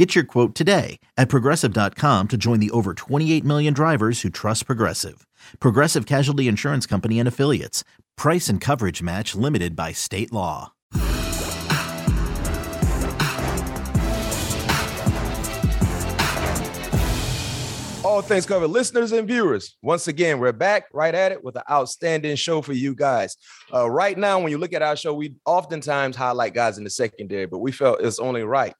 Get your quote today at progressive.com to join the over 28 million drivers who trust Progressive. Progressive Casualty Insurance Company and Affiliates. Price and coverage match limited by state law. All things covered, listeners and viewers. Once again, we're back right at it with an outstanding show for you guys. Uh, right now, when you look at our show, we oftentimes highlight guys in the secondary, but we felt it's only right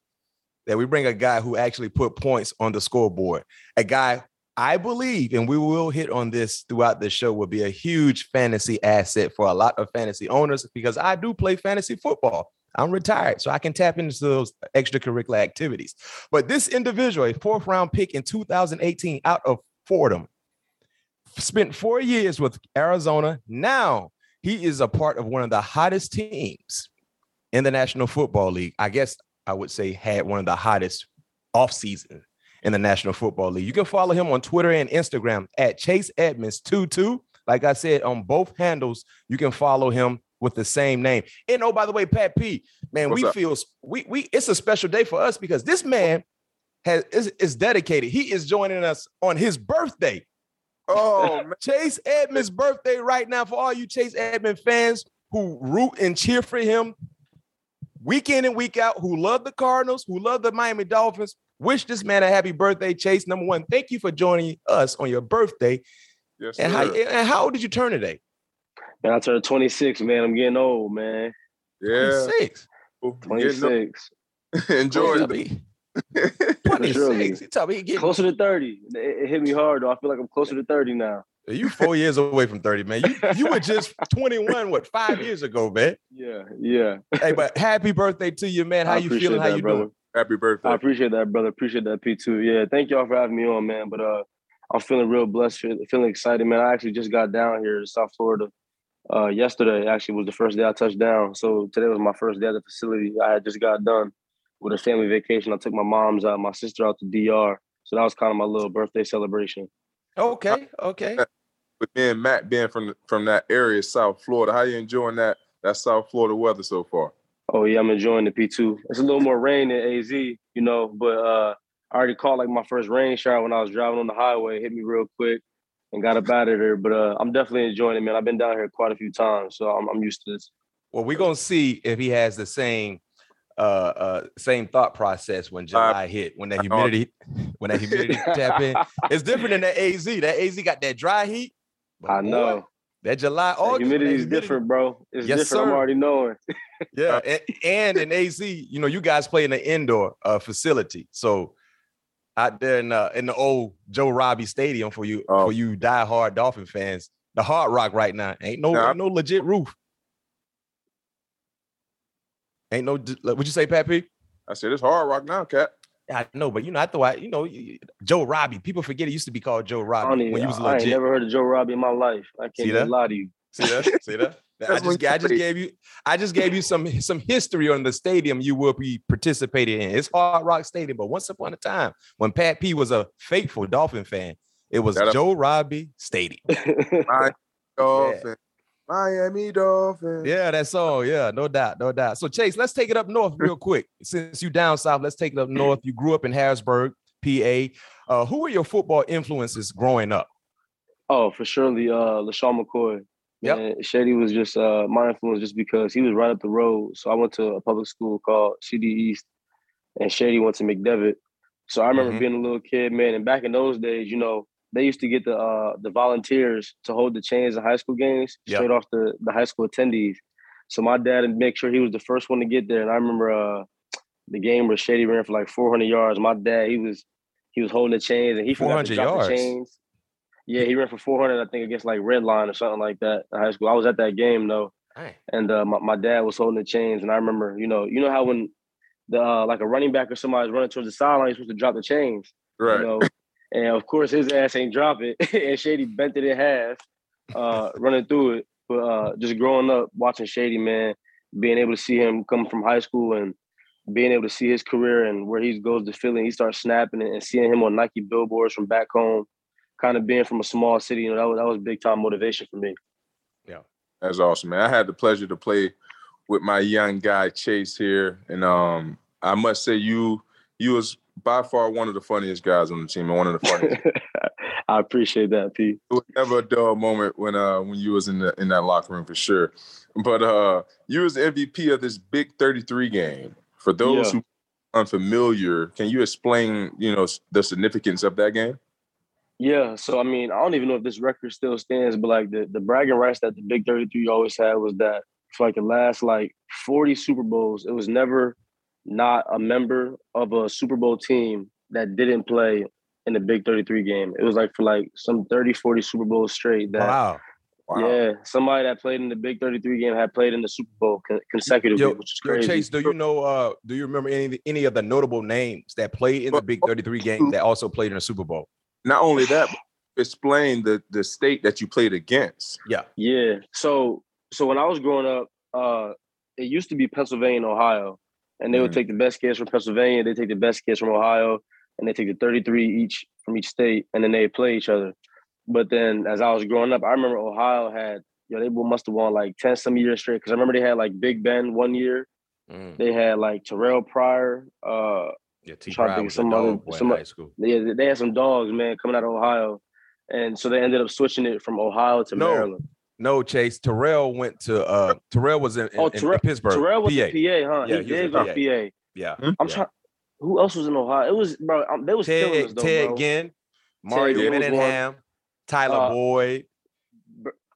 that we bring a guy who actually put points on the scoreboard. A guy I believe, and we will hit on this throughout the show, will be a huge fantasy asset for a lot of fantasy owners because I do play fantasy football. I'm retired, so I can tap into those extracurricular activities. But this individual, a fourth round pick in 2018 out of Fordham, spent four years with Arizona. Now he is a part of one of the hottest teams in the National Football League. I guess I would say had one of the hottest off season in the National Football League. You can follow him on Twitter and Instagram at Chase Edmonds 22. Like I said, on both handles, you can follow him with the same name. And oh, by the way, Pat P, man, What's we up? feel we we it's a special day for us because this man has is, is dedicated. He is joining us on his birthday. Oh Chase Edmonds' birthday right now for all you Chase Edmonds fans who root and cheer for him week in and week out, who love the Cardinals, who love the Miami Dolphins. Wish this man a happy birthday, Chase. Number one, thank you for joining us on your birthday. yes, And how, sir. and how old did you turn today? Man, I turned 26, man. I'm getting old, man. yeah, 26. Cool. Getting 26. Enjoy it. to be- Surely. 26. He told me he getting Closer to 30. It, it hit me hard, though. I feel like I'm closer to 30 now. You four years away from 30, man. You, you were just 21, what, five years ago, man. Yeah, yeah. Hey, but happy birthday to you, man. How I you appreciate feeling? How you brother. doing? Happy birthday. I appreciate that, brother. Appreciate that, P2. Yeah, thank y'all for having me on, man. But uh, I'm feeling real blessed, feeling excited, man. I actually just got down here to South Florida. Uh, yesterday actually was the first day I touched down. So today was my first day at the facility. I had just got done with a family vacation. I took my mom's out, my sister out to DR. So that was kind of my little birthday celebration. Okay, okay. With me and Matt being from from that area, South Florida, how you enjoying that that South Florida weather so far? Oh yeah, I'm enjoying the P2. It's a little more rain than AZ, you know, but uh I already caught like my first rain shower when I was driving on the highway, It hit me real quick and got up out of there. But uh I'm definitely enjoying it, man. I've been down here quite a few times, so I'm, I'm used to this. Well, we're gonna see if he has the same uh uh same thought process when July hit, when that humidity, when that humidity tap in. It's different than that AZ. That AZ got that dry heat. but I boy, know. that July, The August. humidity is different, bro. It's Yes, different. I'm already knowing. Yeah, and, and in AZ, you know, you guys play in the indoor uh, facility, so out there in uh, in the old Joe Robbie Stadium for you Oh. for you diehard Dolphin fans, the Hard Rock right now ain't no Nah. ain't no legit roof. Ain't no. Would you say, Pat P? I said it's hard rock now, cat. I know, but you know, I thought I, you know Joe Robbie. People forget it used to be called Joe Robbie even, when you was legit. I ain't never heard of Joe Robbie in my life. I can't See even that? lie to you. See that? See that? I just, I just gave you, I just gave you some some history on the stadium you will be participating in. It's Hard Rock Stadium, but once upon a time, when Pat P was a faithful Dolphin fan, it was Joe Robbie Stadium. Miami Dolphins. Miami Dolphins. Yeah, that song. Yeah, no doubt, no doubt. So Chase, let's take it up north real quick. Since you down south, let's take it up north. You grew up in Harrisburg, PA. Uh, who were your football influences growing up? Oh, for surely, uh, LeSean McCoy. Yeah, Shady was just uh, my influence just because he was right up the road. So I went to a public school called CD East, and Shady went to McDevitt. So I remember Mhm. being a little kid, man. And back in those days, you know, they used to get the uh, the volunteers to hold the chains in high school games Yep. straight off the, the high school attendees. So my dad would make sure he was the first one to get there. And I remember uh, the game where Shady ran for like 400 yards. My dad, he was he was holding the chains and he forgot 400 to drop yards? the chains. Yeah, he ran for 400, I think, against like Red Land or something like that in high school. I was at that game though, and uh, my, my dad was holding the chains, and I remember, you know, you know how when the uh, like a running back or somebody's running towards the sideline, you're supposed to drop the chains, Right. you know, and of course his ass ain't drop it, and Shady bent it in half, uh, running through it. But just growing up watching Shady, man, being able to see him come from high school and being able to see his career and where he goes to Philly, he starts snapping and seeing him on Nike billboards from back home, kind of being from a small city, you know, that was that was big time motivation for me. Yeah, that's awesome, man. I had the pleasure to play with my young guy Chase here, and um, I must say you you was by far one of the funniest guys on the team and one of the funniest. I appreciate that, Pete. It was never a dull moment when uh when you was in the in that locker room for sure. But uh you was the MVP of this big 33 game. For those yeah. who unfamiliar, can you explain, you know, the significance of that game? Yeah, so I mean, I don't even know if this record still stands, but like the, the bragging rights that the Big 33 always had was that for like the last like 40 Super Bowls, it was never not a member of a Super Bowl team that didn't play in the Big 33 game. It was like for like some 30, 40 Super Bowls straight. That, wow. Wow. Yeah, somebody that played in the Big 33 game had played in the Super Bowl consecutively, yo, which is crazy. Yo, Chase, do you know? Uh, do you remember any any of the notable names that played in the Big 33 game that also played in the Super Bowl? Not only that, explain the the state that you played against. Yeah, yeah. So so when I was growing up, uh, it used to be Pennsylvania and Ohio, and they mm would take the best kids from Pennsylvania, they take the best kids from Ohio, and they take the 33 each from each state, and then they play each other. But then as I was growing up, I remember Ohio had, you know, they must have won like 10 some years straight. Cause I remember they had like Big Ben one year. Mm. They had like Terrell Pryor. Uh yeah, T. Trying to think some other some high school. Yeah, they had some dogs, man, coming out of Ohio. And so they ended up switching it from Ohio to no. Maryland. No, Chase. Terrell went to uh Terrell was in, in, oh, Terrell, in Pittsburgh. Terrell was PA. in PA, huh? Yeah, he, he did go PA. PA. Yeah. I'm yeah. trying who else was in Ohio? It was bro, um, they was Ted, killing us though, Ted bro. Ginn, Mario Manningham, Tyler uh, Boyd.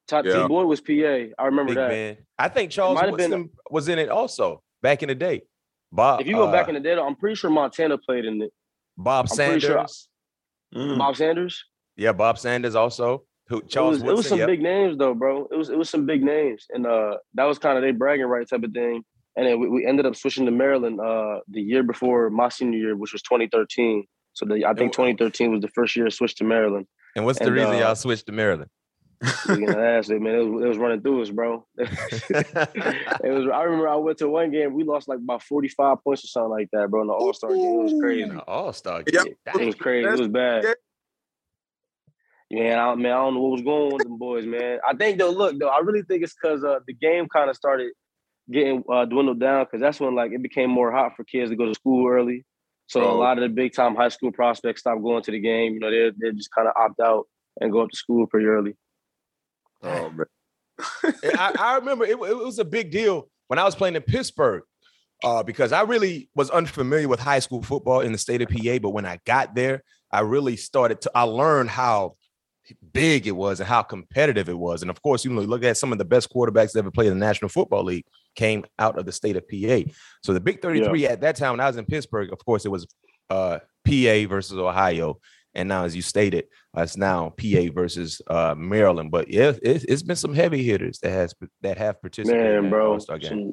Todd yeah. T. Boyd was PA. I remember Big that. Ben. I think Charles Woodson been, was in it also back in the day. Bob. If you go uh, back in the day, I'm pretty sure Montana played in it. Bob I'm Sanders. Sure mm. Bob Sanders. Yeah, Bob Sanders also. Who Charles it was, Woodson, it was some yep. big names though, bro. It was it was some big names, and uh, that was kind of they bragging right type of thing. And then we, we ended up switching to Maryland uh, the year before my senior year, which was 2013. So the, I think 2013 was the first year I switched to Maryland. And what's the and, reason uh, y'all switched to Maryland? ass it, man. It was, it was running through us, bro. it was. I remember I went to one game. We lost like about forty five points or something like that, bro. In the All Star game, it was crazy. All Star game, yep. it was crazy. It was bad. Man, I, man, I don't know what was going on with them boys, man. I think though, look though, I really think it's because uh, the game kind of started getting uh, dwindled down because that's when like it became more hot for kids to go to school early. So oh. a lot of the big time high school prospects stopped going to the game. You know, they they just kind of opt out and go up to school pretty early. Oh man, I, I, remember it, it, was a big deal when I was playing in Pittsburgh uh, because I really was unfamiliar with high school football in the state of PA. But when I got there, I really started to. I learned how big it was and how competitive it was. And of course, you know, look at some of the best quarterbacks that ever played in the National Football League came out of the state of PA. So the Big 33 yeah. at that time when I was in Pittsburgh, of course, it was uh, PA versus Ohio. And now, as you stated, uh, it's now PA versus uh, Maryland. But yeah, it, has been some heavy hitters that has that have participated. Man, bro, some,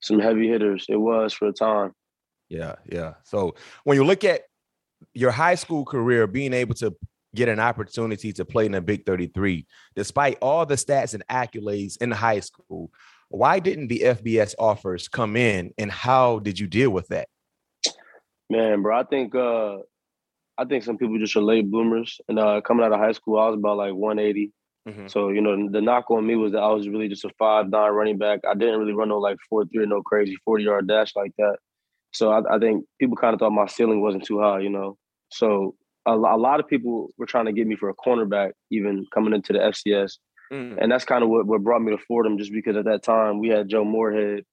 some heavy hitters. It was for a time. Yeah, yeah. So when you look at your high school career, being able to get an opportunity to play in the Big 33, despite all the stats and accolades in high school, why didn't the FBS offers come in, and how did you deal with that? Man, bro, I think uh, I think some people just are late bloomers. And uh, coming out of high school, I was about like 180. Mm-hmm. So, you know, the knock on me was that I was really just a five nine running back. I didn't really run no like four three or no crazy 40 yard dash like that. So I, I think people kind of thought my ceiling wasn't too high, you know. So a, a, lot of people were trying to get me for a cornerback, even coming into the FCS. Mm-hmm. And that's kind of what, what brought me to Fordham, just because at that time we had Joe Moorhead,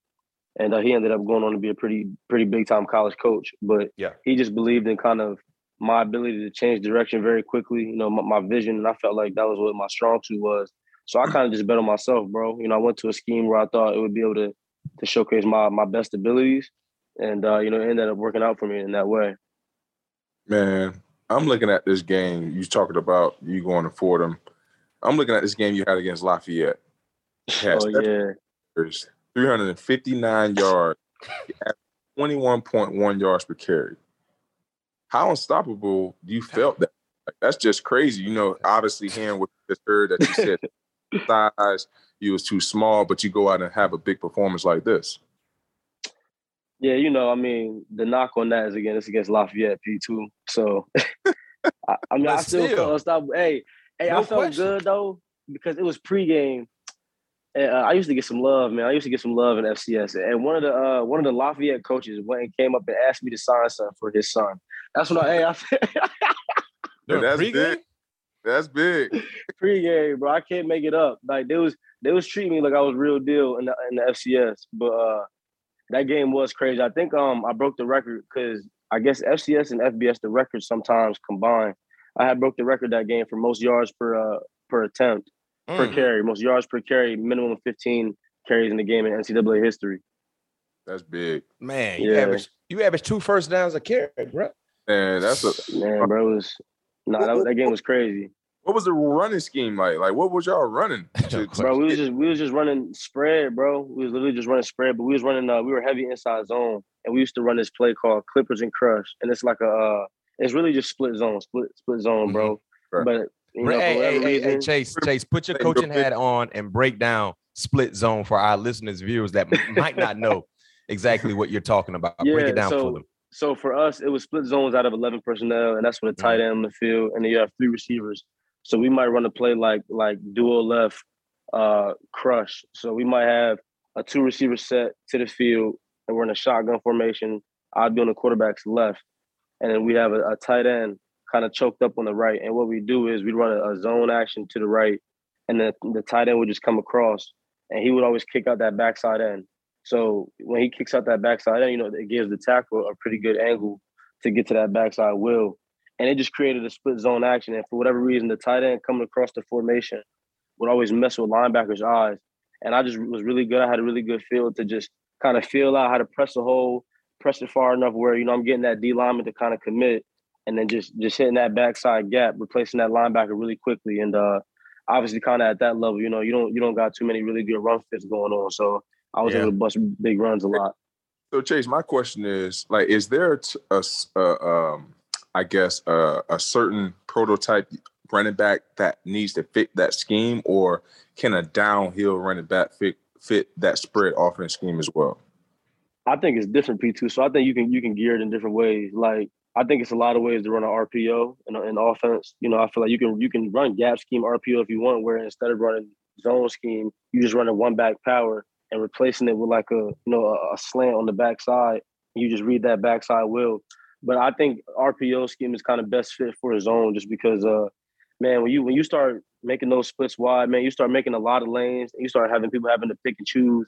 and uh, he ended up going on to be a pretty pretty big time college coach. But yeah, he just believed in kind of my ability to change direction very quickly, you know, my, my, vision. And I felt like that was what my strong suit was. So I kind of just bet on myself, bro. You know, I went to a scheme where I thought it would be able to to showcase my my best abilities. And uh, you know, it ended up working out for me in that way. Man, I'm looking at this game. You talking about you going to Fordham. I'm looking at this game you had against Lafayette. Oh yeah. 359 yards, 21.1 yards per carry how unstoppable do you felt that? Like, that's just crazy. You know, obviously hearing what you just heard that you said size, you was too small, but you go out and have a big performance like this. Yeah, you know, I mean, the knock on that is again, it's against Lafayette P two. So, I, I, mean, I still, still felt stop. Hey, hey, no I felt question. good though because it was pregame. And, uh, I used to get some love, man. I used to get some love in FCS, and one of the uh, one of the Lafayette coaches went and came up and asked me to sign something for his son. That's when I, hey, I, Dude, that's big. That's big. Pre-game, bro. I can't make it up. Like they was they was treating me like I was real deal in the in the FCS. But uh that game was crazy. I think um I broke the record because I guess FCS and FBS the records sometimes combine. I had broke the record that game for most yards per uh per attempt mm. per carry, most yards per carry, minimum of 15 carries in the game in NCAA history. That's big. Man, you yeah. average you average two first downs a carry, bro. Man, that's a man, bro. It was no, nah, that, that game was crazy. What was the running scheme like? Like, what was y'all running? bro, we was just we was just running spread, bro. We was literally just running spread, but we was running. Uh, we were heavy inside zone, and we used to run this play called Clippers and Crush, and it's like a. Uh, it's really just split zone, split split zone, bro. Mm-hmm. But you know, hey, hey, hey, hey, Chase, Chase, put your coaching hat on and break down split zone for our listeners, viewers that might not know exactly what you're talking about. Yeah, break it down so, for them. So for us, it was split zones out of 11 personnel, and that's with a tight mm-hmm. end on the field, and then you have three receivers. So we might run a play like like dual left uh crush. So we might have a two receiver set to the field and we're in a shotgun formation. I'd be on the quarterback's left. And then we have a, a tight end kind of choked up on the right. And what we do is we run a, a, zone action to the right, and then the tight end would just come across, and he would always kick out that backside end. So when he kicks out that backside end, you know, it gives the tackle a pretty good angle to get to that backside wheel and it just created a split zone action. And for whatever reason, the tight end coming across the formation would always mess with linebackers' eyes. And I just was really good. I had a really good feel to just kind of feel out how to press the hole, press it far enough where you know I'm getting that D lineman to kind of commit, and then just just hitting that backside gap, replacing that linebacker really quickly. And uh, obviously, kind of at that level, you know, you don't you don't got too many really good run fits going on. So I was yeah. able to bust big runs a lot. So Chase, my question is like, is there a, a, a um I guess, uh, a certain prototype running back that needs to fit that scheme, or can a downhill running back fit fit that spread offense scheme as well? I think it's different P two. So I think you can you can gear it in different ways. Like I think it's a lot of ways to run an RPO in offense. You know, I feel like you can you can run gap scheme RPO if you want, where instead of running zone scheme, you just run a one back power and replacing it with like a you know a, a slant on the backside. You just read that backside will. But I think RPO scheme is kind of best fit for his own, just because, uh, man, when you when you start making those splits wide, man, you start making a lot of lanes, and you start having people having to pick and choose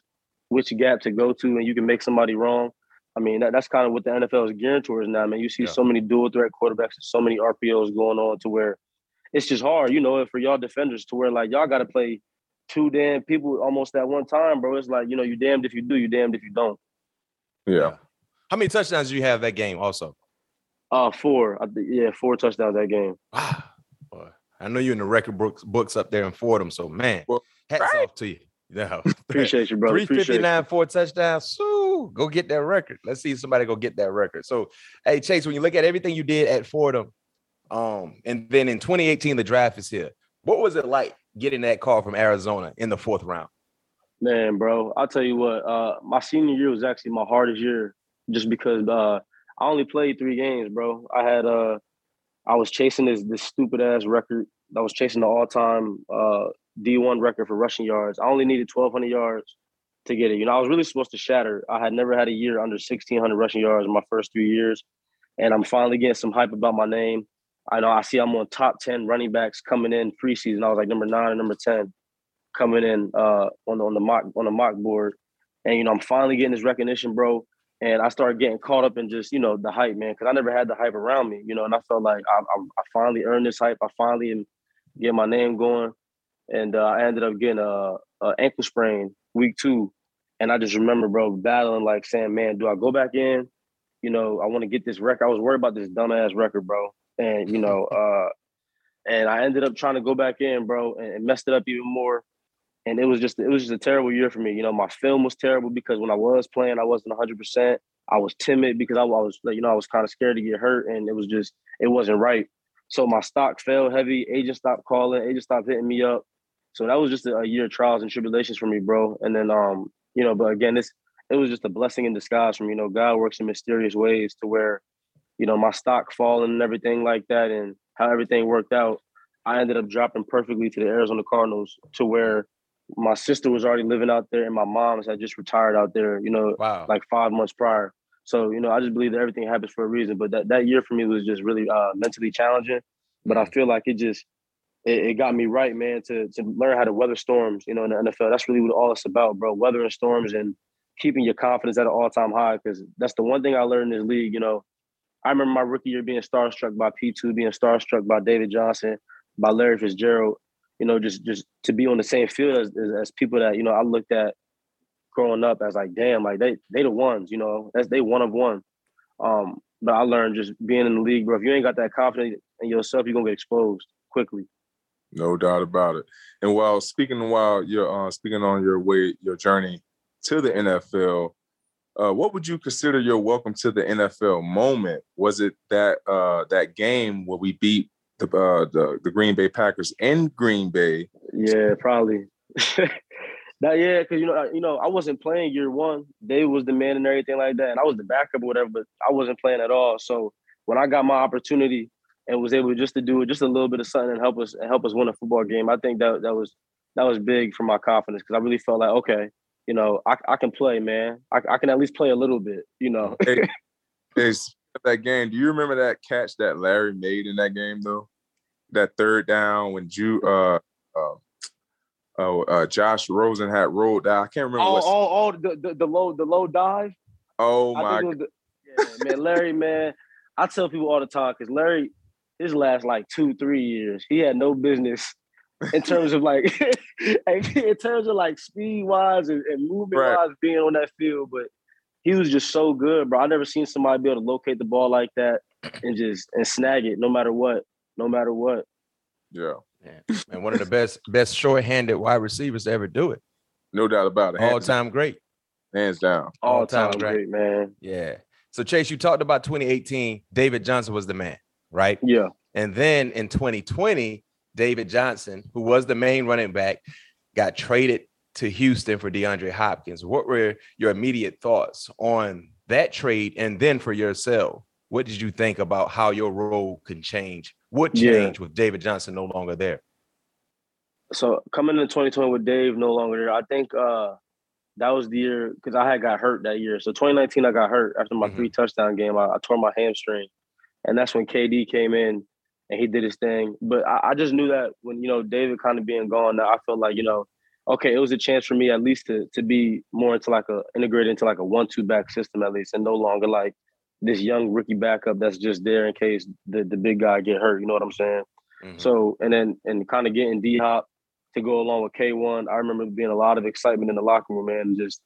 which gap to go to, and you can make somebody wrong. I mean, that, that's kind of what the NFL is gearing towards now, man. You see yeah. so many dual threat quarterbacks and so many RPOs going on to where it's just hard, you know, for y'all defenders to where like y'all got to play two damn people almost at one time, bro. It's like you know, you damned if you do, you damned if you don't. Yeah. How many touchdowns do you have that game? Also, uh, four. yeah, four touchdowns that game. Boy, I know you're in the record books books up there in Fordham. So man, well, hats right. off to you. Yeah. Appreciate you, brother. 359, four touchdowns. So go get that record. Let's see somebody go get that record. So, hey, Chase, when you look at everything you did at Fordham, um, and then in 2018, the draft is here. What was it like getting that call from Arizona in the fourth round? Man, bro, I'll tell you what, uh, my senior year was actually my hardest year just because uh I only played three games, bro. I had uh I was chasing this this stupid ass record. I was chasing the all time uh D1 record for rushing yards. I only needed 1,200 yards to get it. You know, I was really supposed to shatter. I had never had a year under 1,600 rushing yards in my first three years, and I'm finally getting some hype about my name. I know I see I'm on top 10 running backs coming in preseason. I was like number nine and number 10 coming in uh on the on the mock on the mock board. And you know, I'm finally getting this recognition, bro and I started getting caught up in just you know the hype, man, because I never had the hype around me, you know, and I felt like I, I, I finally earned this hype. I finally am getting my name going, and uh, I ended up getting a, a, ankle sprain week two, and I just remember, bro, battling like saying, man, do I go back in? You know, I want to get this record. I was worried about this dumbass record, bro, and you know, uh, and I ended up trying to go back in, bro, and messed it up even more and it was just it was just a terrible year for me. You know, my film was terrible because when I was playing, I wasn't 100. percent I was timid because I, I was you know I was kind of scared to get hurt, and it was just it wasn't right. So my stock fell heavy. Agent stopped calling. Agent stopped hitting me up. So that was just a, year of trials and tribulations for me, bro. And then um, you know, but again, this it was just a blessing in disguise from you know, God works in mysterious ways to where, you know, my stock falling and everything like that and how everything worked out. I ended up dropping perfectly to the Arizona Cardinals to where my sister was already living out there and my mom's had just retired out there, you know, wow. like five months prior. So, you know, I just believe that everything happens for a reason. But that, that year for me was just really uh, mentally challenging. But I mm. feel like it just it, it, got me right, man, to to learn how to weather storms, you know, in the NFL. That's really what all it's about, bro. Weathering storms and keeping your confidence at an all-time high. Cause that's the one thing I learned in this league, you know. I remember my rookie year being starstruck by P2, being starstruck by David Johnson, by Larry Fitzgerald, you know, just just to be on the same field as, as, as people that, you know, I looked at growing up as like, damn, like they they the ones, you know, that's they one of one. Um, but I learned just being in the league, bro. If you ain't got that confidence in yourself, you're gonna get exposed quickly. No doubt about it. And while speaking while you're uh, speaking on your way, your journey to the NFL, uh, what would you consider your welcome to the NFL moment? Was it that uh, that game where we beat the, uh, the the Green Bay Packers in Green Bay? Yeah, probably. that yeah, because you know, you know, I wasn't playing year one. Dave was the man and everything like that, and I was the backup or whatever, but I wasn't playing at all. So when I got my opportunity and was able just to do just a little bit of something and help us and help us win a football game, I think that that was that was big for my confidence because I really felt like okay, you know, I, I can play, man. I, I can at least play a little bit, you know. hey, hey, that game. Do you remember that catch that Larry made in that game though? That third down when Ju uh uh oh, uh, Josh Rosen had rolled down. I can't remember. Oh, oh, oh, the, the, the low the low dive. Oh my! The, yeah, man, Larry, man. I tell people all the time because Larry, his last like two three years, he had no business in terms of like in terms of like speed wise and, and movement right. wise being on that field, but he was just so good, bro. I never seen somebody be able to locate the ball like that and just and snag it no matter what, no matter what. Yeah. Yeah. And one of the best best short-handed wide receivers to ever do it. No doubt about it. All time great. Hands down. All time great, man. Yeah. So Chase, you talked about 2018. David Johnson was the man, right? Yeah. And then in 2020, David Johnson, who was the main running back, got traded to Houston for DeAndre Hopkins. What were your immediate thoughts on that trade? And then for yourself, what did you think about how your role can change would change yeah. with David Johnson no longer there? So coming into 2020 with Dave no longer there, I think uh that was the year because I had got hurt that year. So 2019, I got hurt after my mm-hmm. three touchdown game. I, I, tore my hamstring, and that's when KD came in and he did his thing. But I, I just knew that when you know David kind of being gone, I felt like you know, okay, it was a chance for me at least to to be more into like a integrated into like a one two back system at least, and no longer like this young rookie backup that's just there in case the, the big guy get hurt. You know what I'm saying? Mm-hmm. So and then and kind of getting D Hop to go along with K1. I remember being a lot of excitement in the locker room, man. Just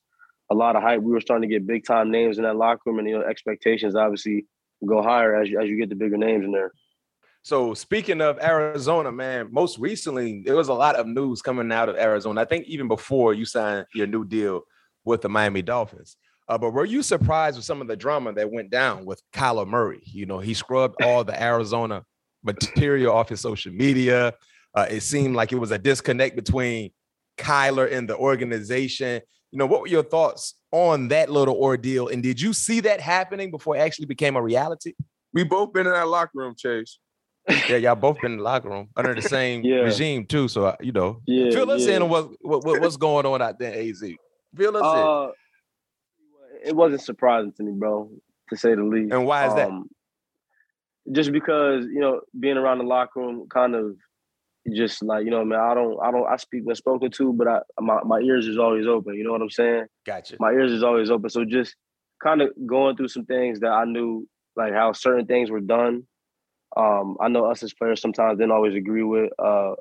a lot of hype. We were starting to get big time names in that locker room, and you know expectations obviously go higher as you as you get the bigger names in there. So speaking of Arizona, man, most recently there was a lot of news coming out of Arizona. I think even before you signed your new deal with the Miami Dolphins. Uh, but were you surprised with some of the drama that went down with Kyler Murray? You know, he scrubbed all the Arizona material off his social media. Uh, it seemed like it was a disconnect between Kyler and the organization. You know, what were your thoughts on that little ordeal? And did you see that happening before it actually became a reality? We both been in that locker room, Chase. Yeah, y'all both been in the locker room under the same yeah. regime too. So uh, you know, yeah, fill us yeah. in on what, what, what's going on out there, Az. Fill us uh, in it wasn't surprising to me, bro, to say the least. And why is that? Um, just because you know, being around the locker room, kind of just like you know, man, I don't, I don't, I speak when spoken to, but I, my, my ears is always open. You know what I'm saying? Gotcha. My ears is always open. So just kind of going through some things that I knew, like how certain things were done. Um, I know us as players sometimes didn't always agree with, uh,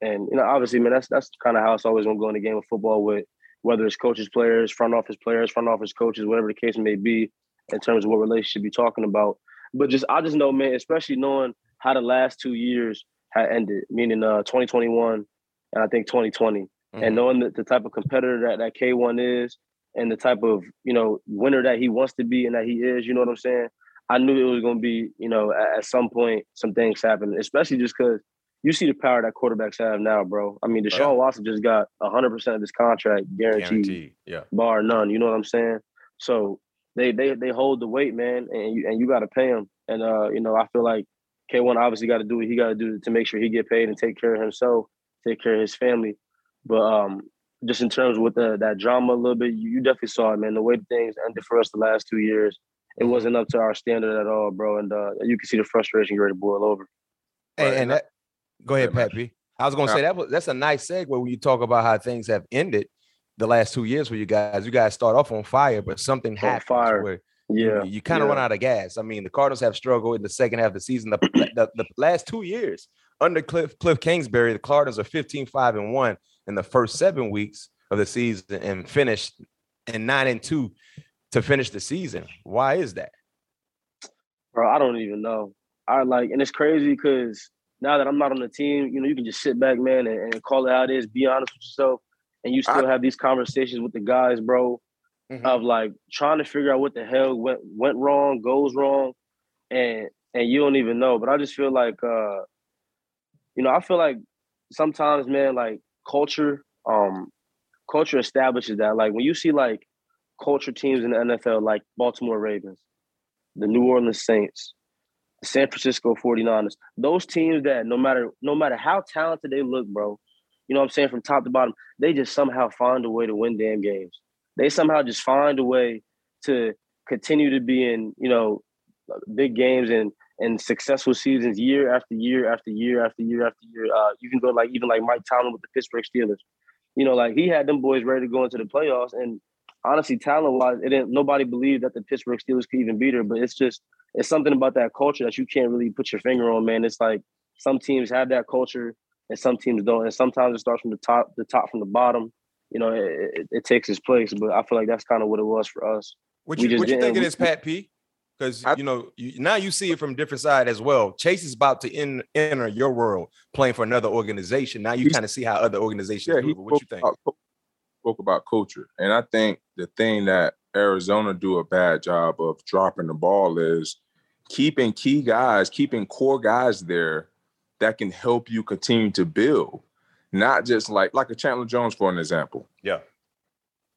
and you know, obviously, man, that's that's kind of how it's always gonna go in the game of football with whether it's coaches, players, front office players, front office coaches, whatever the case may be, in terms of what relationship you're talking about. But just I just know, man, especially knowing how the last two years had ended, meaning uh 2021 and I think 2020, mm-hmm. and knowing the, the type of competitor that that K1 is and the type of you know winner that he wants to be and that he is, you know what I'm saying? I knew it was going to be, you know, at, at some point some things happen, especially just because you see the power that quarterbacks have now, bro. I mean, Deshaun yeah. Watson just got 100% of his contract guaranteed, guaranteed, yeah, bar none. You know what I'm saying? So they they they hold the weight, man, and you and you got to pay him. And uh, you know, I feel like K1 obviously got to do what he got to do to make sure he get paid and take care of himself, take care of his family. But um, just in terms with the, that drama a little bit, you, you definitely saw it, man. The way things ended for us the last two years, it wasn't up to our standard at all, bro. And uh, you can see the frustration ready to boil over. And, and that, go ahead, Pat I was gonna say that was that's a nice segue when you talk about how things have ended the last two years for you guys. You guys start off on fire, but something happened fire. where yeah, you, you kind of yeah. run out of gas. I mean, the Cardinals have struggled in the second half of the season. The, the, the last two years under Cliff Cliff Kingsbury, the Cardinals are 15, 5, and 1 in the first seven weeks of the season and finished in nine and two to finish the season. Why is that? Bro, I don't even know. I like, and it's crazy because now that I'm not on the team, you know, you can just sit back, man, and, and call it how it is. Be honest with yourself, and you still I, have these conversations with the guys, bro, mm-hmm. of like trying to figure out what the hell went went wrong, goes wrong, and and you don't even know. But I just feel like, uh, you know, I feel like sometimes, man, like culture, um, culture establishes that. Like when you see like culture teams in the NFL, like Baltimore Ravens, the New Orleans Saints, the San Francisco 49ers, those teams that no matter no matter how talented they look, bro, you know what I'm saying, from top to bottom, they just somehow find a way to win damn games. They somehow just find a way to continue to be in, you know, big games and and successful seasons year after year after year after year after year. Uh, you can go like even like Mike Tomlin with the Pittsburgh Steelers. You know, like he had them boys ready to go into the playoffs, and honestly, talent wise, it didn't. Nobody believed that the Pittsburgh Steelers could even beat her. But it's just it's something about that culture that you can't really put your finger on, man. It's like some teams have that culture and some teams don't, and sometimes it starts from the top, the top from the bottom. You know, it, it, it takes its place, but I feel like that's kind of what it was for us. What you, what you think it is, Pat P? because you know you, now you see it from different side as well. Chase is about to in, enter your world playing for another organization. Now you kind of see how other organizations yeah, move. What you think? About, spoke about culture, and I think the thing that Arizona do a bad job of dropping the ball is keeping key guys, keeping core guys there that can help you continue to build. Not just like like a Chandler Jones, for an example. Yeah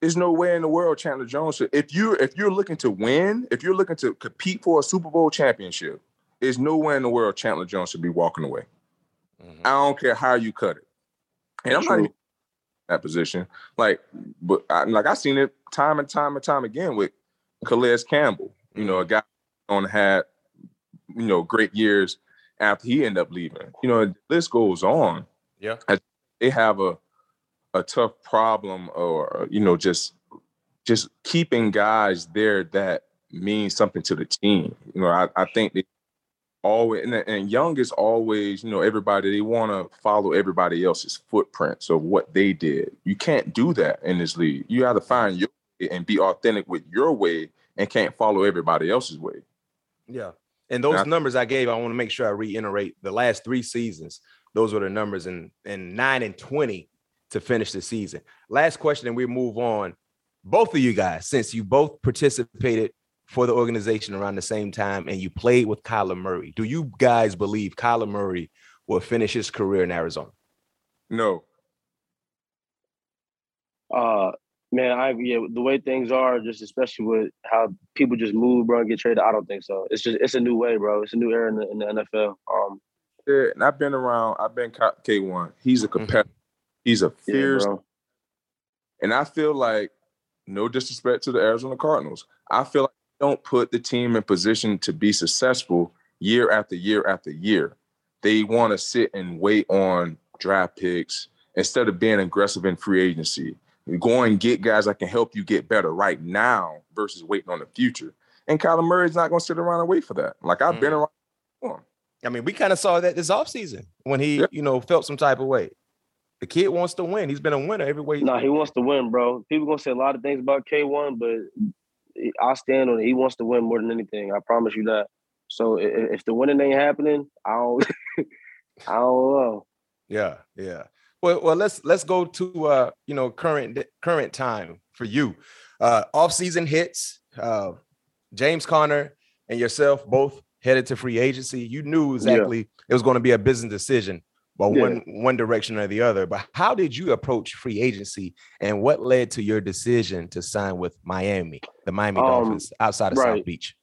there's no way in the world Chandler Jones should. If you're if you're looking to win, if you're looking to compete for a Super Bowl championship, there's no way in the world Chandler Jones should be walking away. Mm-hmm. I don't care how you cut it. And I'm not in that position. Like, but I, like I've seen it time and time and time again with Calais Campbell. You know, a mm-hmm. guy on had you know great years after he ended up leaving. You know, this goes on. Yeah, they have a a tough problem or you know just just keeping guys there that means something to the team you know i, I think they always and, and young is always you know everybody they want to follow everybody else's footprints of what they did you can't do that in this league you got to find your way and be authentic with your way and can't follow everybody else's way yeah and those and I, numbers i gave i want to make sure i reiterate the last three seasons those were the numbers and and 9 and 20 to finish the season. Last question, and we move on. Both of you guys, since you both participated for the organization around the same time and you played with Kyler Murray, do you guys believe Kyler Murray will finish his career in Arizona? No. Uh man, I yeah, the way things are, just especially with how people just move, bro, and get traded. I don't think so. It's just it's a new way, bro. It's a new era in the, in the NFL. Um, yeah, and I've been around. I've been K one. He's a mm-hmm. competitor. He's a fierce, yeah, and I feel like, no disrespect to the Arizona Cardinals, I feel like don't put the team in position to be successful year after year after year. They want to sit and wait on draft picks instead of being aggressive in free agency. Go and get guys that can help you get better right now versus waiting on the future. And Kyler Murray's not going to sit around and wait for that. Like I've mm. been around. I mean, we kind of saw that this offseason when he, yeah. you know, felt some type of way. The kid wants to win. He's been a winner every way. No, nah, he wants to win, bro. People gonna say a lot of things about K1, but I stand on it. He wants to win more than anything. I promise you that. So if the winning ain't happening, I don't, I don't know. Yeah, yeah. Well, well, let's let's go to uh, you know current current time for you. Uh, off season hits. Uh, James Conner and yourself both headed to free agency. You knew exactly yeah. it was going to be a business decision well, yeah. one one direction or the other. But how did you approach free agency, and what led to your decision to sign with Miami, the Miami um, Dolphins, outside of right. South Beach?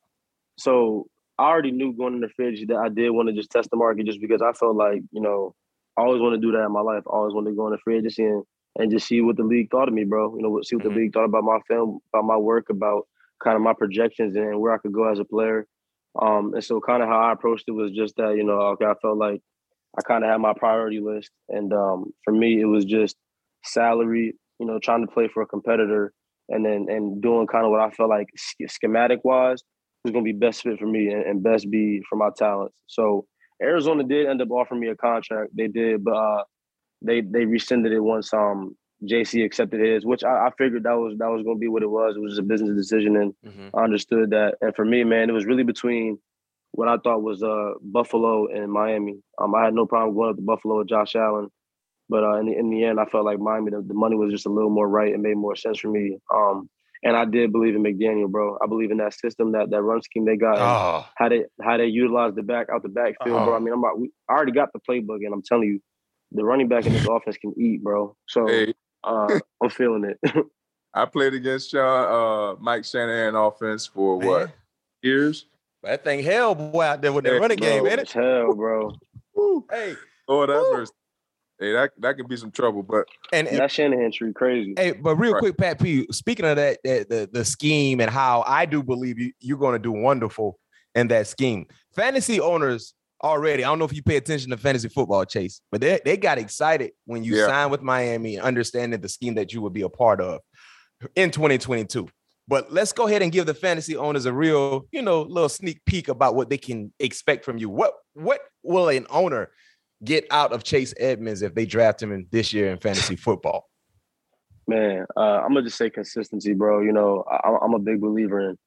So I already knew going into free agency that I did want to just test the market, just because I felt like you know I always want to do that in my life. I always want to go into free agency and, and just see what the league thought of me, bro. You know, see what mm-hmm. the league thought about my film, about my work, about kind of my projections and where I could go as a player. Um, and so kind of how I approached it was just that, you know, okay, I felt like I kind of had my priority list. And um, for me, it was just salary, you know, trying to play for a competitor and then and doing kind of what I felt like schematic wise was going to be best fit for me and, and, best be for my talents. So Arizona did end up offering me a contract. They did, but uh, they they rescinded it once um JC accepted his, which I, I, figured that was that was going to be what it was. It was a business decision, and mm-hmm. I understood that. And for me, man, it was really between what I thought was uh, Buffalo and Miami. Um, I had no problem going up to Buffalo with Josh Allen, but uh, in, the, in the end, I felt like Miami, the, the, money was just a little more right and made more sense for me. Um, and I did believe in McDaniel, bro. I believe in that system, that that run scheme they got, oh. how they how they utilize the back out the backfield, oh. bro. I mean, I'm about, we, I already got the playbook, and I'm telling you, the running back in this offense can eat, bro. So hey. uh, I'm feeling it. I played against Sean, uh, Mike Shanahan offense for Man. what years? That thing hell boy out there with that running bro, game, ain't it? Hell, bro. hey, Lord that Hey, that that could be some trouble, but and, and that Shanahan tree crazy. Hey, but real right. quick, Pat P. Speaking of that, that the, the scheme and how I do believe you you're going to do wonderful in that scheme. Fantasy owners already. I don't know if you pay attention to fantasy football, Chase, but they, they got excited when you yeah. signed with Miami, understanding the scheme that you would be a part of in 2022. But let's go ahead and give the fantasy owners a real, you know, little sneak peek about what they can expect from you. What what will an owner get out of Chase Edmonds if they draft him in this year in fantasy football? Man, uh, I'm gonna just say consistency, bro. You know, I, am a big believer in,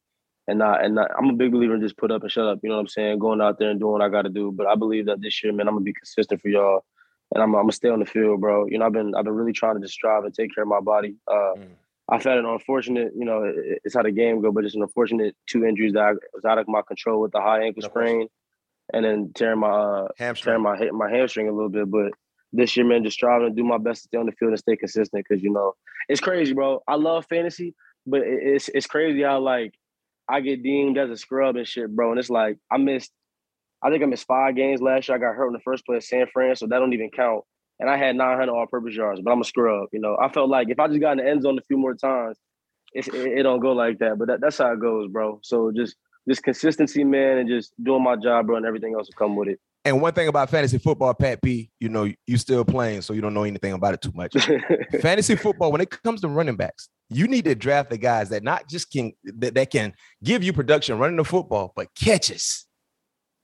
and not, and not, I'm a big believer in just put up and shut up. You know what I'm saying? Going out there and doing what I got to do. But I believe that this year, man, I'm gonna be consistent for y'all, and I'm, I'm, gonna stay on the field, bro. You know, I've been, I've been really trying to just strive and take care of my body. Uh, mm. I've had an unfortunate, you know, it's how the game go, but it's an unfortunate two injuries that I was out of my control with the high ankle sprain and then tearing my uh, tearing my my hamstring a little bit. But this year, man, just striving to do my best to stay on the field and stay consistent. Because you know, it's crazy, bro. I love fantasy, but it's it's crazy how like I get deemed as a scrub and shit, bro. And it's like I missed, I think I missed five games last year. I got hurt in the first place, San Fran, so that don't even count. And I had 900 all-purpose yards, but I'm a scrub. You know, I felt like if I just got in the end zone a few more times, it, it, don't go like that. But that, that's how it goes, bro. So just just consistency, man, and just doing my job, bro, and everything else will come with it. And one thing about fantasy football, Pat P, you know, you still playing, so you don't know anything about it too much. fantasy football, when it comes to running backs, you need to draft the guys that not just can that, that can give you production running the football, but catches.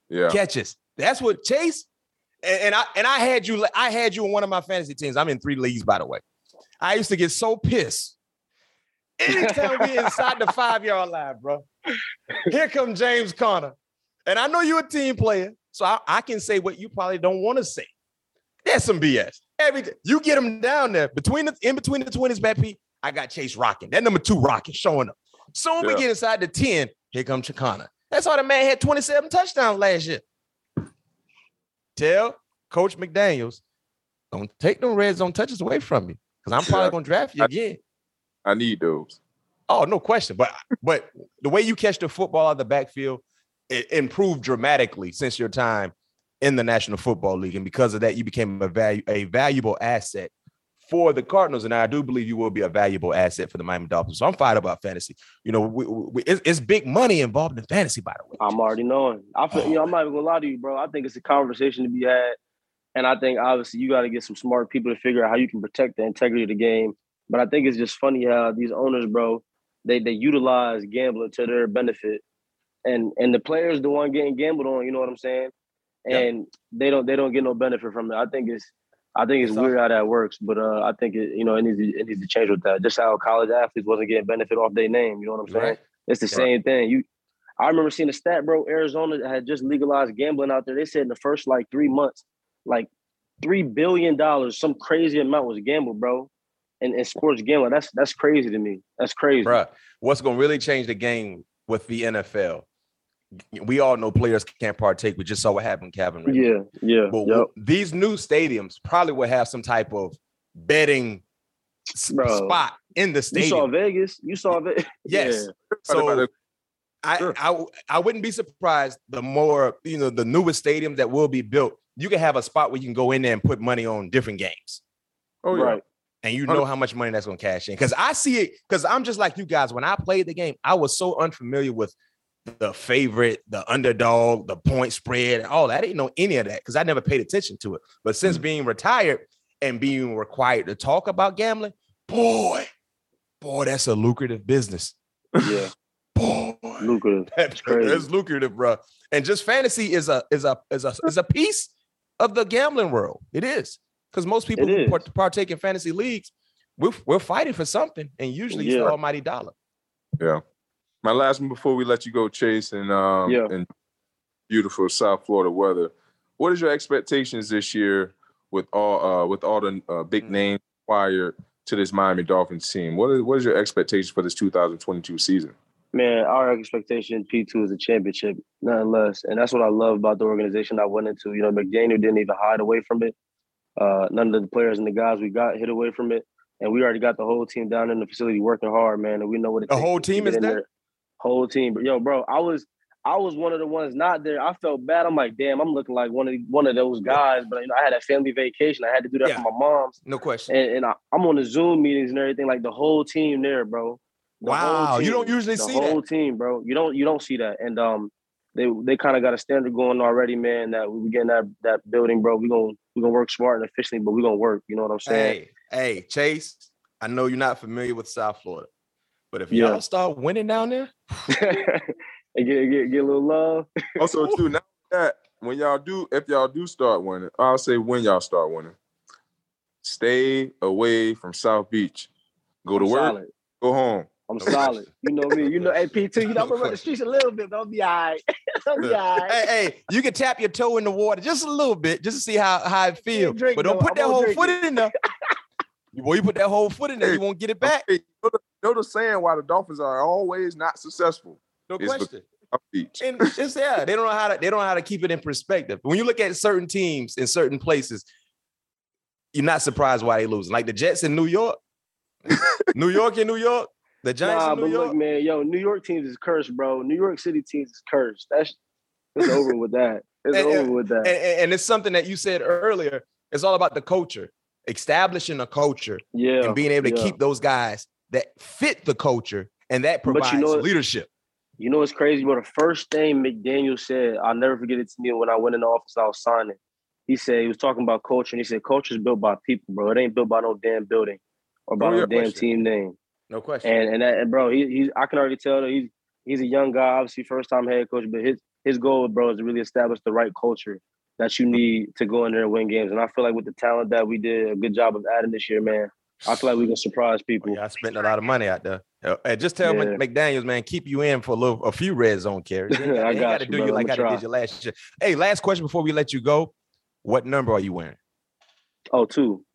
Yeah. Catches. That's what Chase. And, and I and I had you, I had you in one of my fantasy teams. I'm in three leagues, by the way. I used to get so pissed anytime we inside the five yard line, bro. Here come James Conner. And I know you're a team player, so I, I can say what you probably don't want to say. That's some BS. Every you get him down there between the in between the 20s, Matt P. I got Chase rocking. That number two rocking showing up. Soon yeah. we get inside the 10. Here comes Chicana. That's why the man had 27 touchdowns last year. Tell Coach McDaniels, don't take them red zone touches away from me. Because I'm probably gonna draft you again. I need those. Oh, no question. But but the way you catch the football out of the backfield, it improved dramatically since your time in the National Football League. And because of that, you became a value a valuable asset for the Cardinals. And I do believe you will be a valuable asset for the Miami Dolphins. So I'm fired about fantasy. You know, we, we, it's, it's, big money involved in fantasy, by the way. I'm already knowing. I feel, oh. you know, I'm not even gonna lie to you, bro. I think it's a conversation to be had. And I think obviously you got to get some smart people to figure out how you can protect the integrity of the game. But I think it's just funny how these owners, bro, they they utilize gambling to their benefit, and and the players the one getting gambled on. You know what I'm saying? And yep. they don't they don't get no benefit from it. I think it's I think it's, it's weird awesome. how that works, but uh, I think it you know it needs to, it needs to change with that. Just how college athletes wasn't getting benefit off their name. You know what I'm saying? Right. It's the right. same thing. You I remember seeing a stat, bro. Arizona had just legalized gambling out there. They said in the first like three months, like three billion dollars, some crazy amount was gambled, bro And, in sports gambling. That's that's crazy to me. That's crazy. Bruh, what's gonna really change the game with the NFL we all know players can't partake. We just saw what happened, Calvin. Yeah, yeah. But yep. these new stadiums probably will have some type of betting Bro, spot in the stadium. You saw Vegas. You saw Vegas. yes. Yeah. So I, sure. I I wouldn't be surprised the more you know the newest stadiums that will be built. You can have a spot where you can go in there and put money on different games. Oh yeah. Right. And you know how much money that's going to cash in. Because I see it, because I'm just like you guys. When I played the game, I was so unfamiliar with the favorite, the underdog, the point spread, and all that. I didn't know any of that because I never paid attention to it. But since mm-hmm. being retired and being required to talk about gambling, boy, boy, that's a lucrative business. Yeah. boy, lucrative. That's, that's lucrative, bro. And just fantasy is a is a is a is a piece of the gambling world. It is because most people who partake in fantasy leagues, we're, we're fighting for something, and usually yeah. it's the almighty dollar. Yeah. My last one before we let you go, Chase, and um, yeah. and beautiful South Florida weather. What is your expectations this year with all uh, with all the uh, big mm. names acquired to this Miami Dolphins team? What is what is your expectations for this 2022 season? Man, our expectation P2 is a championship, nothing less. And that's what I love about the organization I went into. You know, McDaniel didn't even hide away from it. Uh, none of the players and the guys we got hit away from it, and we already got the whole team down in the facility working hard, man. And we know what it the whole team is there. Whole team, but yo, bro, I was I was one of the ones not there. I felt bad. I'm like, damn, I'm looking like one of one of those guys. But you know, I had a family vacation. I had to do that yeah. for my mom's. No question. And, and I, am on the Zoom meetings and everything. Like the whole team there, bro. The wow, team, you don't usually see the whole team, bro. You don't you don't see that. And um, they they kind of got a standard going already, man. That we getting that that building, bro. We gonna we gonna work smart and efficiently, but we gonna work. You know what I'm saying? Hey, hey, Chase. I know you're not familiar with South Florida, but if yeah. y'all start winning down there, and get, get get a little love. also, too now that when y'all do, if y'all do start winning, I'll say when y'all start winning, stay away from South Beach. Go to work. Solid. Go home. I'm solid. You know me. You know, hey, P2, you know, I'm gonna run the streets a little bit, but I'll be all right. I'll be all right. Hey, hey, you can tap your toe in the water just a little bit, just to see how, how it feels. But don't put that whole foot in there. Boy, you put that whole foot in there, you won't get it back. Hey, you know the saying why the Dolphins are always not successful. No question. And it's yeah, they don't know how to they don't know how to keep it in perspective. When you look at certain teams in certain places, you're not surprised why they lose. Like the Jets in New York, New York in New York, the Giants nah, but York? look, man, yo, New York teams is cursed, bro. New York City teams is cursed. That's it's over with that. It's and, over with that. And, and, it's something that you said earlier. It's all about the culture, establishing a culture, yeah, and being able to yeah. keep those guys that fit the culture, and that provides you know, leadership. You know it's crazy? But the first thing McDaniel said, I'll never forget it to me when I went in the office, I was signing. He said he was talking about culture, and he said culture is built by people, bro. It ain't built by no damn building or by oh, no damn question. team name. No question. And and, that, and bro, he, he's I can already tell that he's he's a young guy, obviously first time head coach, but his his goal, bro, is to really establish the right culture that you need to go in there and win games. And I feel like with the talent that we did a good job of adding this year, man, I feel like we can surprise people. yeah, I spent a lot of money out there. Uh, and just tell yeah. McDaniels, man, keep you in for a little, a few red zone carries. I got, to do you like I did you last year. Hey, last question before we let you go. What number are you wearing? Oh, two.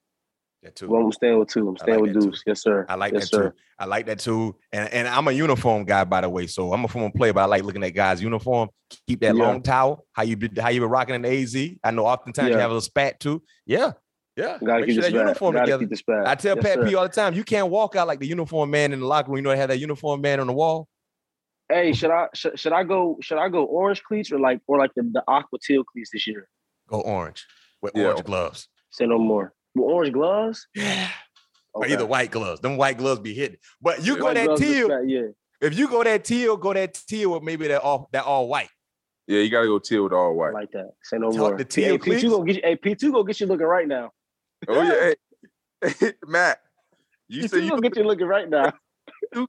That too. Well, I'm staying with two. I'm staying like with Deuce. Yes, sir. I like yes, that sir. too. I like that too. And and I'm a uniform guy, by the way. So I'm a former player, but I like looking at guys' uniform. Keep that yeah. long towel. How you how you been rocking in the AZ? I know oftentimes yeah. you have a little spat too. Yeah. Yeah, gotta keep sure that uniform gotta together. Keep I tell yes, Pat sir. P all the time, you can't walk out like the uniform man in the locker room. You know, they have that uniform man on the wall. Hey, should I should, should I go should I go orange cleats or like or like the, the aqua teal cleats this year? Go orange with yeah. orange gloves. Say no more. With orange gloves? Yeah. Okay. Or either white gloves. Them white gloves be hitting. But you go that teal. yeah. If you go that teal, go that teal with maybe that all that all white. Yeah, you gotta go teal with all white. Like that. Say no Talk more. The teal hey, P2 gonna get you, hey, P2 gonna get you looking right now. Oh yeah. Hey, Matt. You said you gonna get you looking right now.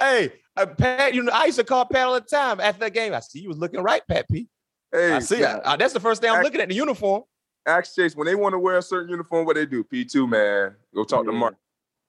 hey, uh, Pat, you know, I used to call Pat all the time after that game. I see you was looking right, Pat P. Hey, I see. Yeah. Uh, that's the first day I'm looking at the uniform ask Chase when they want to wear a certain uniform, what they do? P2, man. Go talk yeah. to Mark.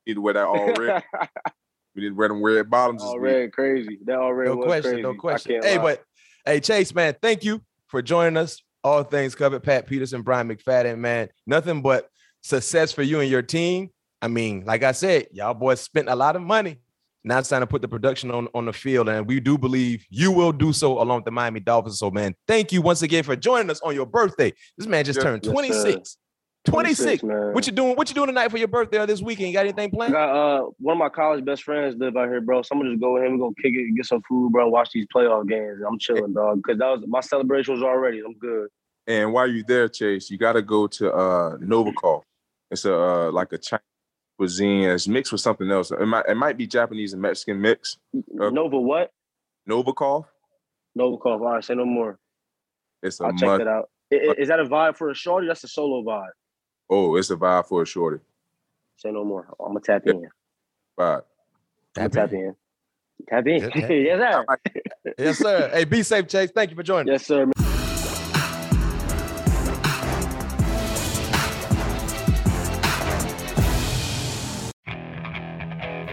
You need to wear that all red. we need to wear them red bottoms. All red, crazy. That all red. No question, crazy. no question. Hey, lie. but hey, Chase, man, thank you for joining us. All things covered. Pat Peterson, Bryant McFadden, man. Nothing but success for you and your team. I mean, like I said, y'all boys spent a lot of money Now it's time to put the production on, on the field, and we do believe you will do so along with the Miami Dolphins. So, man, thank you once again for joining us on your birthday. This man just turned 26. 26. 26 what you doing? What you doing tonight for your birthday or this weekend? You got anything planned? got, uh, one of my college best friends live out here, bro. So I'm gonna just go with him. We're gonna kick it, get some food, bro. Watch these playoff games. I'm chilling, dog. Cause that was my celebration was already. I'm good. And while you're there, Chase, you got to go to uh Novikov. It's a uh, like a Chinese cuisine. It's mixed with something else. It might it might be Japanese and Mexican mix. Uh, Nova what? Novikov. Novikov. All right, say no more. It's a I'll check that out. Is, is that a vibe for a shorty? That's a solo vibe. Oh, it's a vibe for a shorty. Say no more. I'm gonna tap in. Vibe. I'm tap in. Tap in. yes, sir. yes, sir. Hey, be safe, Chase. Thank you for joining. Yes, sir.